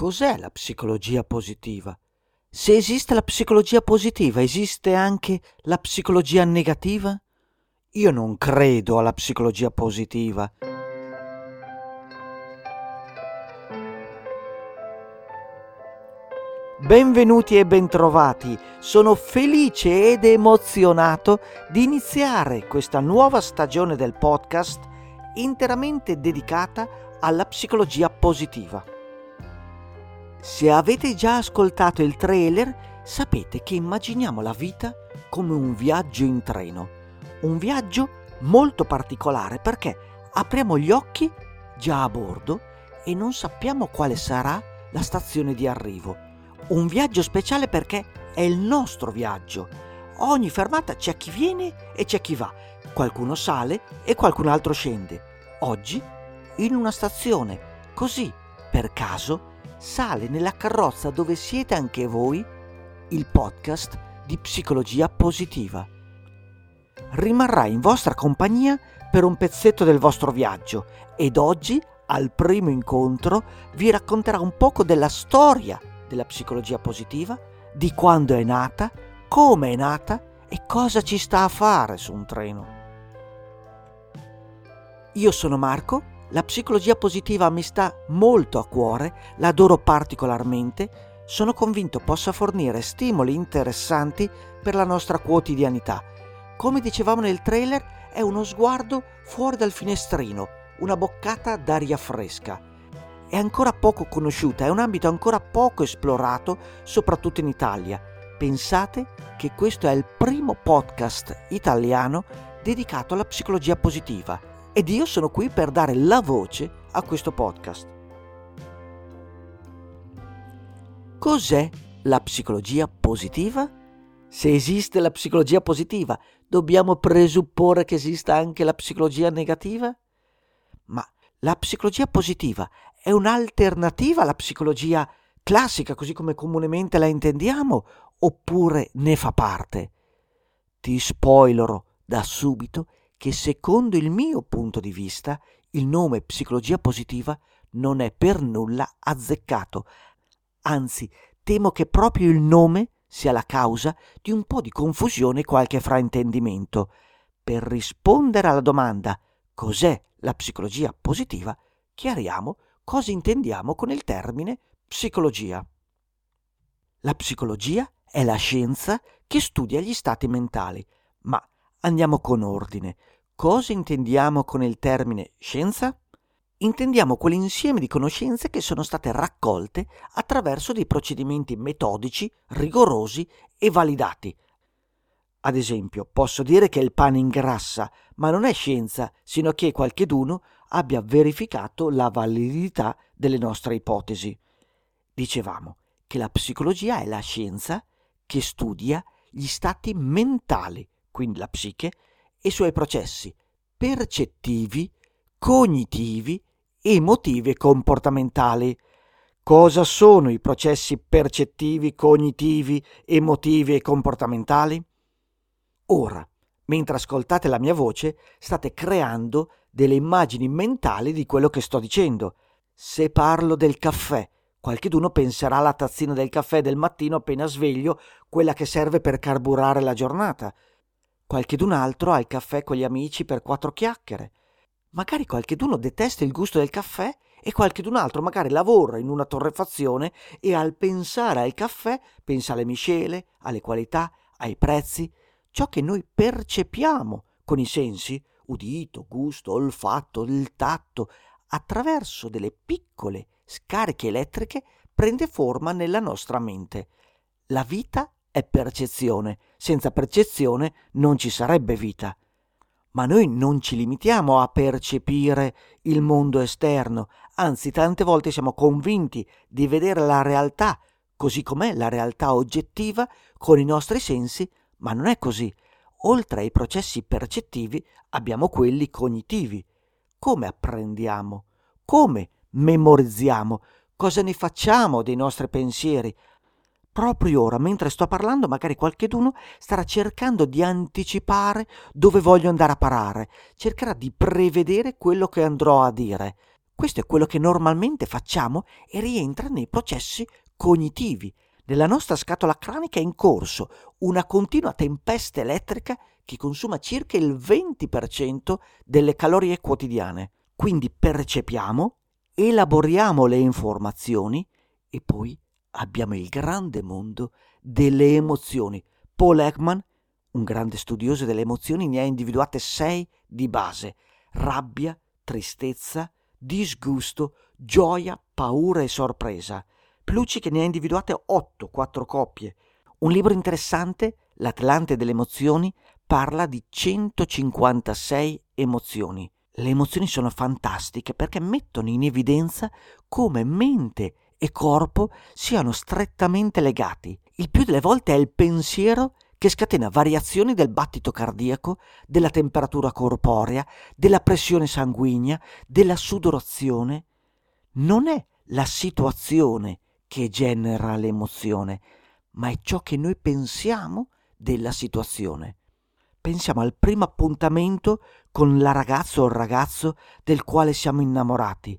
cos'è la psicologia positiva? Se esiste la psicologia positiva, esiste anche la psicologia negativa? Io non credo alla psicologia positiva. Benvenuti e bentrovati. Sono felice ed emozionato di iniziare questa nuova stagione del podcast interamente dedicata alla psicologia positiva. Se avete già ascoltato il trailer, sapete che immaginiamo la vita come un viaggio in treno. Un viaggio molto particolare perché apriamo gli occhi già a bordo e non sappiamo quale sarà la stazione di arrivo. Un viaggio speciale perché è il nostro viaggio. Ogni fermata c'è chi viene e c'è chi va. Qualcuno sale e qualcun altro scende. Oggi, in una stazione, così, per caso, sale nella carrozza dove siete anche voi il podcast di psicologia positiva. Rimarrà in vostra compagnia per un pezzetto del vostro viaggio ed oggi, al primo incontro, vi racconterà un poco della storia della psicologia positiva, di quando è nata, come è nata e cosa ci sta a fare su un treno. Io sono Marco la psicologia positiva mi sta molto a cuore, l'adoro particolarmente, sono convinto possa fornire stimoli interessanti per la nostra quotidianità. Come dicevamo nel trailer, è uno sguardo fuori dal finestrino, una boccata d'aria fresca. È ancora poco conosciuta, è un ambito ancora poco esplorato, soprattutto in Italia. Pensate che questo è il primo podcast italiano dedicato alla psicologia positiva ed io sono qui per dare la voce a questo podcast. Cos'è la psicologia positiva? Se esiste la psicologia positiva, dobbiamo presupporre che esista anche la psicologia negativa? Ma la psicologia positiva è un'alternativa alla psicologia classica, così come comunemente la intendiamo, oppure ne fa parte? Ti spoilerò da subito che secondo il mio punto di vista il nome psicologia positiva non è per nulla azzeccato, anzi temo che proprio il nome sia la causa di un po' di confusione e qualche fraintendimento. Per rispondere alla domanda cos'è la psicologia positiva, chiariamo cosa intendiamo con il termine psicologia. La psicologia è la scienza che studia gli stati mentali, ma Andiamo con ordine. Cosa intendiamo con il termine scienza? Intendiamo quell'insieme di conoscenze che sono state raccolte attraverso dei procedimenti metodici, rigorosi e validati. Ad esempio, posso dire che il pane ingrassa, ma non è scienza, sino che qualcheduno abbia verificato la validità delle nostre ipotesi. Dicevamo che la psicologia è la scienza che studia gli stati mentali quindi la psiche, e i suoi processi percettivi, cognitivi, emotivi e comportamentali. Cosa sono i processi percettivi, cognitivi, emotivi e comportamentali? Ora, mentre ascoltate la mia voce, state creando delle immagini mentali di quello che sto dicendo. Se parlo del caffè, qualcheduno penserà alla tazzina del caffè del mattino appena sveglio, quella che serve per carburare la giornata. Qualchedun altro ha il caffè con gli amici per quattro chiacchiere. Magari qualcheduno detesta il gusto del caffè e qualchedun altro magari lavora in una torrefazione e al pensare al caffè pensa alle miscele, alle qualità, ai prezzi, ciò che noi percepiamo con i sensi, udito, gusto, olfatto, il tatto, attraverso delle piccole scariche elettriche prende forma nella nostra mente. La vita è percezione. Senza percezione non ci sarebbe vita. Ma noi non ci limitiamo a percepire il mondo esterno, anzi tante volte siamo convinti di vedere la realtà così com'è la realtà oggettiva con i nostri sensi, ma non è così. Oltre ai processi percettivi abbiamo quelli cognitivi. Come apprendiamo? Come memorizziamo? Cosa ne facciamo dei nostri pensieri? Proprio ora, mentre sto parlando, magari qualcheduno starà cercando di anticipare dove voglio andare a parare, cercherà di prevedere quello che andrò a dire. Questo è quello che normalmente facciamo e rientra nei processi cognitivi. Nella nostra scatola cranica è in corso una continua tempesta elettrica che consuma circa il 20% delle calorie quotidiane. Quindi percepiamo, elaboriamo le informazioni e poi abbiamo il grande mondo delle emozioni. Paul Ekman, un grande studioso delle emozioni, ne ha individuate sei di base. Rabbia, tristezza, disgusto, gioia, paura e sorpresa. Plucci che ne ha individuate otto, quattro coppie. Un libro interessante, L'Atlante delle emozioni, parla di 156 emozioni. Le emozioni sono fantastiche perché mettono in evidenza come mente e corpo siano strettamente legati. Il più delle volte è il pensiero che scatena variazioni del battito cardiaco, della temperatura corporea, della pressione sanguigna, della sudorazione. Non è la situazione che genera l'emozione, ma è ciò che noi pensiamo della situazione. Pensiamo al primo appuntamento con la ragazza o il ragazzo del quale siamo innamorati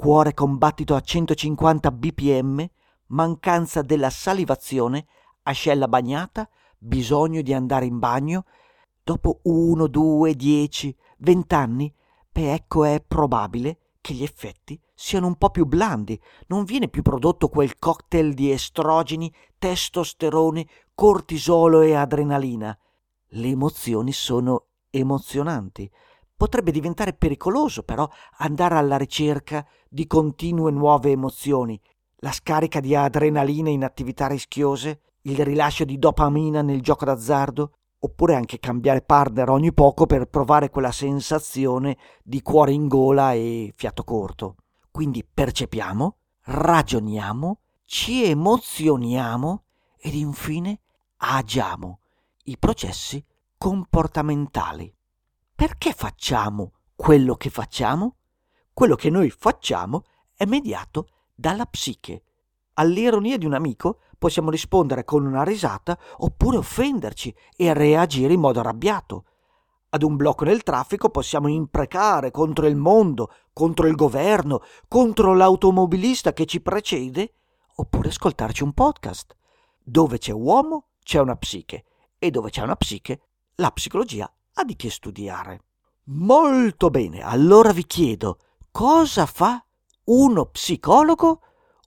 cuore combattito a 150 bpm, mancanza della salivazione, ascella bagnata, bisogno di andare in bagno, dopo uno, due, dieci, vent'anni, beh ecco è probabile che gli effetti siano un po' più blandi, non viene più prodotto quel cocktail di estrogeni, testosterone, cortisolo e adrenalina. Le emozioni sono emozionanti, Potrebbe diventare pericoloso però andare alla ricerca di continue nuove emozioni, la scarica di adrenalina in attività rischiose, il rilascio di dopamina nel gioco d'azzardo, oppure anche cambiare partner ogni poco per provare quella sensazione di cuore in gola e fiato corto. Quindi percepiamo, ragioniamo, ci emozioniamo ed infine agiamo i processi comportamentali. Perché facciamo quello che facciamo? Quello che noi facciamo è mediato dalla psiche. All'ironia di un amico possiamo rispondere con una risata oppure offenderci e reagire in modo arrabbiato. Ad un blocco nel traffico possiamo imprecare contro il mondo, contro il governo, contro l'automobilista che ci precede, oppure ascoltarci un podcast. Dove c'è uomo c'è una psiche e dove c'è una psiche la psicologia ha di che studiare. Molto bene, allora vi chiedo, cosa fa uno psicologo?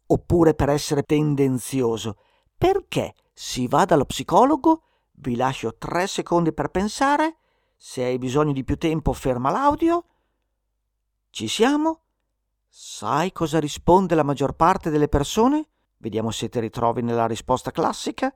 Oppure per essere tendenzioso, perché si va dallo psicologo? Vi lascio tre secondi per pensare. Se hai bisogno di più tempo, ferma l'audio. Ci siamo? Sai cosa risponde la maggior parte delle persone? Vediamo se ti ritrovi nella risposta classica.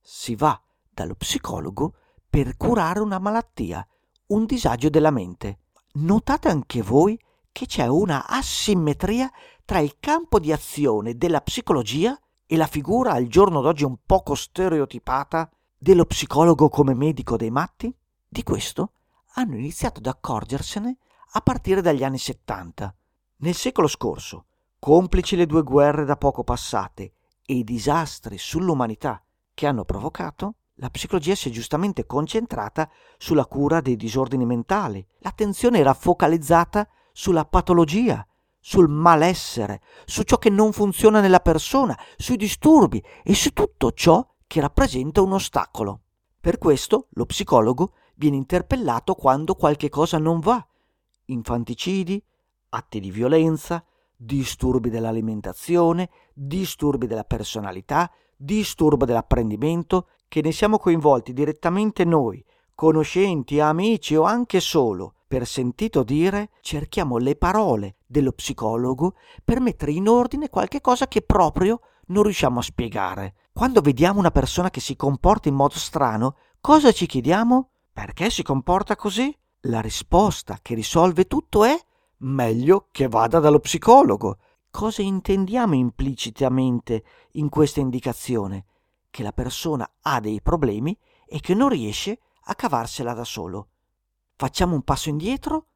Si va dallo psicologo per curare una malattia, un disagio della mente. Notate anche voi che c'è una asimmetria tra il campo di azione della psicologia e la figura al giorno d'oggi un poco stereotipata dello psicologo come medico dei matti? Di questo hanno iniziato ad accorgersene a partire dagli anni 70. Nel secolo scorso, complici le due guerre da poco passate e i disastri sull'umanità che hanno provocato, la psicologia si è giustamente concentrata sulla cura dei disordini mentali. L'attenzione era focalizzata sulla patologia, sul malessere, su ciò che non funziona nella persona, sui disturbi e su tutto ciò che rappresenta un ostacolo. Per questo lo psicologo viene interpellato quando qualche cosa non va. Infanticidi, atti di violenza, disturbi dell'alimentazione, disturbi della personalità, disturbo dell'apprendimento, che ne siamo coinvolti direttamente noi, conoscenti, amici o anche solo, per sentito dire, cerchiamo le parole dello psicologo per mettere in ordine qualche cosa che proprio non riusciamo a spiegare. Quando vediamo una persona che si comporta in modo strano, cosa ci chiediamo? Perché si comporta così? La risposta che risolve tutto è meglio che vada dallo psicologo. Cosa intendiamo implicitamente in questa indicazione? Che la persona ha dei problemi e che non riesce a cavarsela da solo. Facciamo un passo indietro,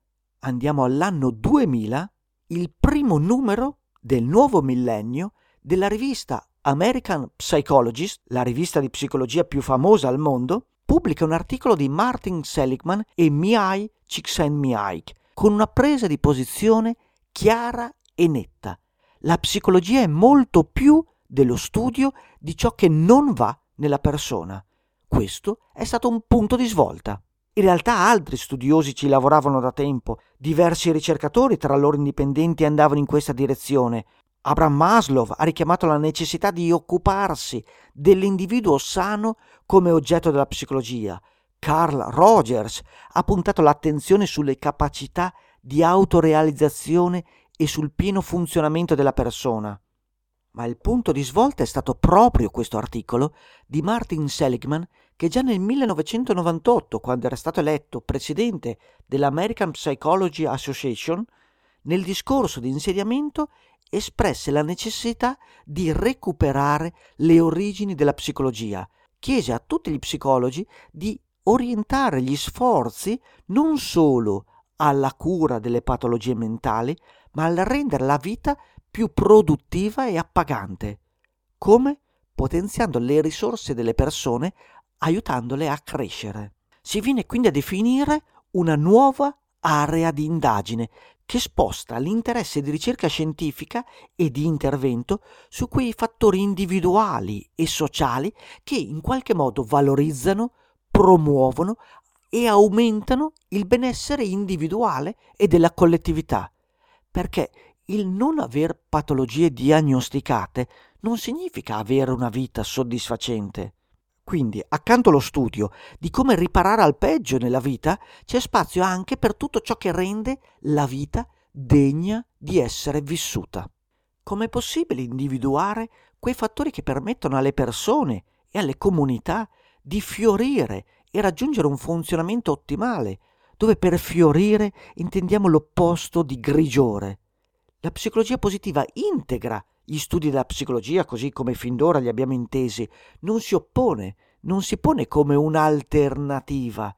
andiamo all'anno 2000, il primo numero del nuovo millennio della rivista American Psychologist, la rivista di psicologia più famosa al mondo, pubblica un articolo di Martin Seligman e Mihai Csikszentmihalyi con una presa di posizione chiara e netta. La psicologia è molto più dello studio di ciò che non va nella persona. Questo è stato un punto di svolta. In realtà altri studiosi ci lavoravano da tempo, diversi ricercatori tra loro indipendenti andavano in questa direzione. Abraham Maslow ha richiamato la necessità di occuparsi dell'individuo sano come oggetto della psicologia. Carl Rogers ha puntato l'attenzione sulle capacità di autorealizzazione e sul pieno funzionamento della persona. Ma il punto di svolta è stato proprio questo articolo di Martin Seligman che già nel 1998, quando era stato eletto presidente dell'American Psychology Association, nel discorso di insediamento espresse la necessità di recuperare le origini della psicologia. Chiese a tutti gli psicologi di orientare gli sforzi non solo alla cura delle patologie mentali, ma al rendere la vita più produttiva e appagante. Come? Potenziando le risorse delle persone, aiutandole a crescere. Si viene quindi a definire una nuova area di indagine che sposta l'interesse di ricerca scientifica e di intervento su quei fattori individuali e sociali che in qualche modo valorizzano, promuovono e aumentano il benessere individuale e della collettività, perché il non aver patologie diagnosticate non significa avere una vita soddisfacente. Quindi, accanto allo studio di come riparare al peggio nella vita, c'è spazio anche per tutto ciò che rende la vita degna di essere vissuta. Com'è possibile individuare quei fattori che permettono alle persone e alle comunità di fiorire e raggiungere un funzionamento ottimale, dove per fiorire intendiamo l'opposto di grigiore. La psicologia positiva integra gli studi della psicologia così come fin d'ora li abbiamo intesi, non si oppone, non si pone come un'alternativa.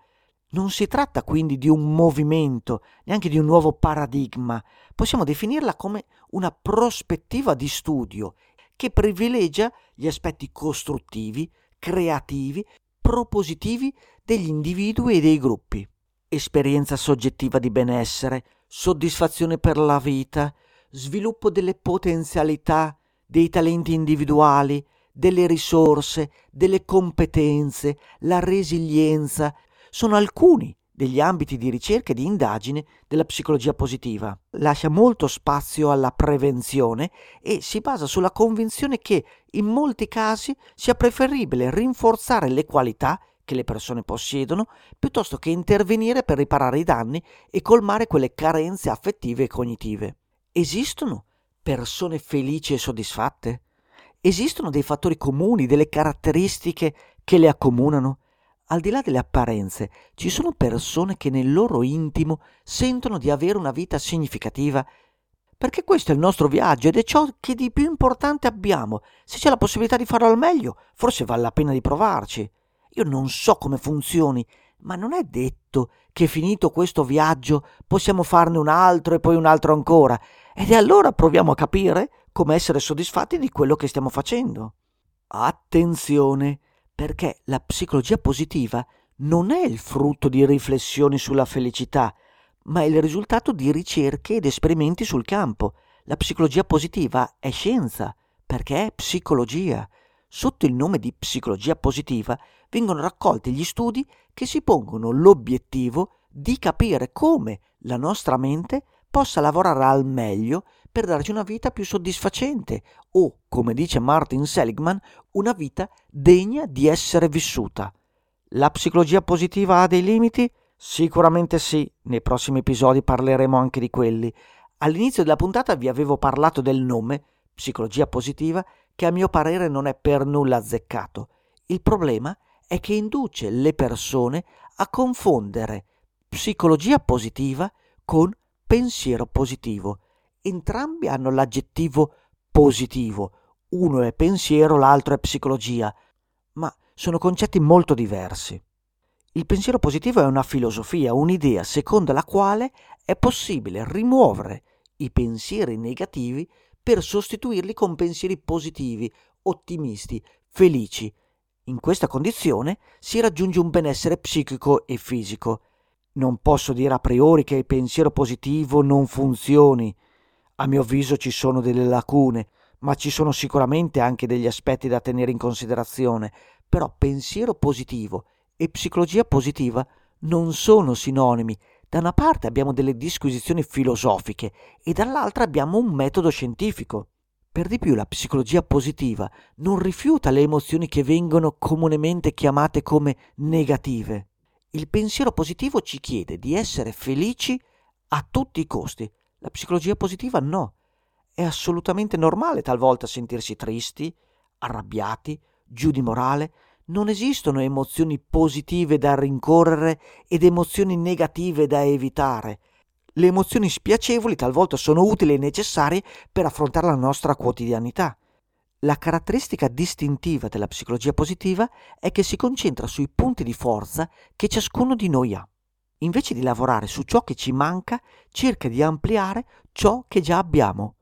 Non si tratta quindi di un movimento, neanche di un nuovo paradigma, possiamo definirla come una prospettiva di studio che privilegia gli aspetti costruttivi, creativi, propositivi degli individui e dei gruppi. Esperienza soggettiva di benessere, soddisfazione per la vita, sviluppo delle potenzialità, dei talenti individuali, delle risorse, delle competenze, la resilienza, sono alcuni degli ambiti di ricerca e di indagine della psicologia positiva. Lascia molto spazio alla prevenzione e si basa sulla convinzione che in molti casi sia preferibile rinforzare le qualità che le persone possiedono piuttosto che intervenire per riparare i danni e colmare quelle carenze affettive e cognitive. Esistono persone felici e soddisfatte? Esistono dei fattori comuni, delle caratteristiche che le accomunano? Al di là delle apparenze, ci sono persone che nel loro intimo sentono di avere una vita significativa perché questo è il nostro viaggio ed è ciò che di più importante abbiamo. Se c'è la possibilità di farlo al meglio, forse vale la pena di provarci. Io non so come funzioni, ma non è detto che finito questo viaggio possiamo farne un altro e poi un altro ancora. Ed allora proviamo a capire come essere soddisfatti di quello che stiamo facendo. Attenzione, perché la psicologia positiva non è il frutto di riflessioni sulla felicità, ma è il risultato di ricerche ed esperimenti sul campo. La psicologia positiva è scienza, perché è psicologia. Sotto il nome di psicologia positiva vengono raccolti gli studi che si pongono l'obiettivo di capire come la nostra mente possa lavorare al meglio per darci una vita più soddisfacente o, come dice Martin Seligman, una vita degna di essere vissuta. La psicologia positiva ha dei limiti? Sicuramente sì, nei prossimi episodi parleremo anche di quelli. All'inizio della puntata vi avevo parlato del nome, psicologia positiva, che a mio parere non è per nulla azzeccato. Il problema è che induce le persone a confondere psicologia positiva con pensiero positivo. Entrambi hanno l'aggettivo positivo, uno è pensiero, l'altro è psicologia, ma sono concetti molto diversi. Il pensiero positivo è una filosofia, un'idea secondo la quale è possibile rimuovere i pensieri negativi per sostituirli con pensieri positivi, ottimisti, felici. In questa condizione si raggiunge un benessere psichico e fisico. Non posso dire a priori che il pensiero positivo non funzioni. A mio avviso ci sono delle lacune, ma ci sono sicuramente anche degli aspetti da tenere in considerazione. Però pensiero positivo e psicologia positiva non sono sinonimi. Da una parte abbiamo delle disquisizioni filosofiche e dall'altra abbiamo un metodo scientifico. Per di più la psicologia positiva non rifiuta le emozioni che vengono comunemente chiamate come negative. Il pensiero positivo ci chiede di essere felici a tutti i costi. La psicologia positiva no. È assolutamente normale talvolta sentirsi tristi, arrabbiati, giù di morale. Non esistono emozioni positive da rincorrere ed emozioni negative da evitare. Le emozioni spiacevoli talvolta sono utili e necessarie per affrontare la nostra quotidianità. La caratteristica distintiva della psicologia positiva è che si concentra sui punti di forza che ciascuno di noi ha. Invece di lavorare su ciò che ci manca, cerca di ampliare ciò che già abbiamo.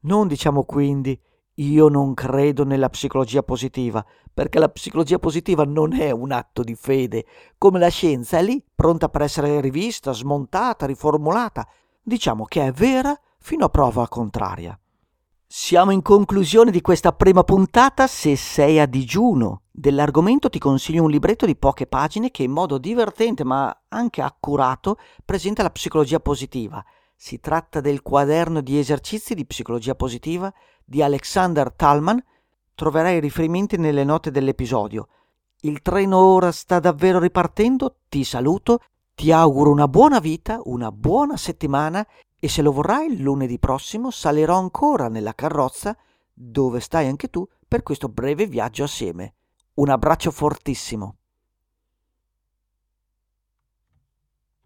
Non diciamo quindi io non credo nella psicologia positiva, perché la psicologia positiva non è un atto di fede, come la scienza è lì, pronta per essere rivista, smontata, riformulata. Diciamo che è vera fino a prova contraria. Siamo in conclusione di questa prima puntata. Se sei a digiuno dell'argomento ti consiglio un libretto di poche pagine che in modo divertente ma anche accurato presenta la psicologia positiva. Si tratta del quaderno di esercizi di psicologia positiva di Alexander Talman. Troverai riferimenti nelle note dell'episodio. Il treno ora sta davvero ripartendo, ti saluto, ti auguro una buona vita, una buona settimana e se lo vorrai lunedì prossimo salirò ancora nella carrozza dove stai anche tu per questo breve viaggio assieme. Un abbraccio fortissimo.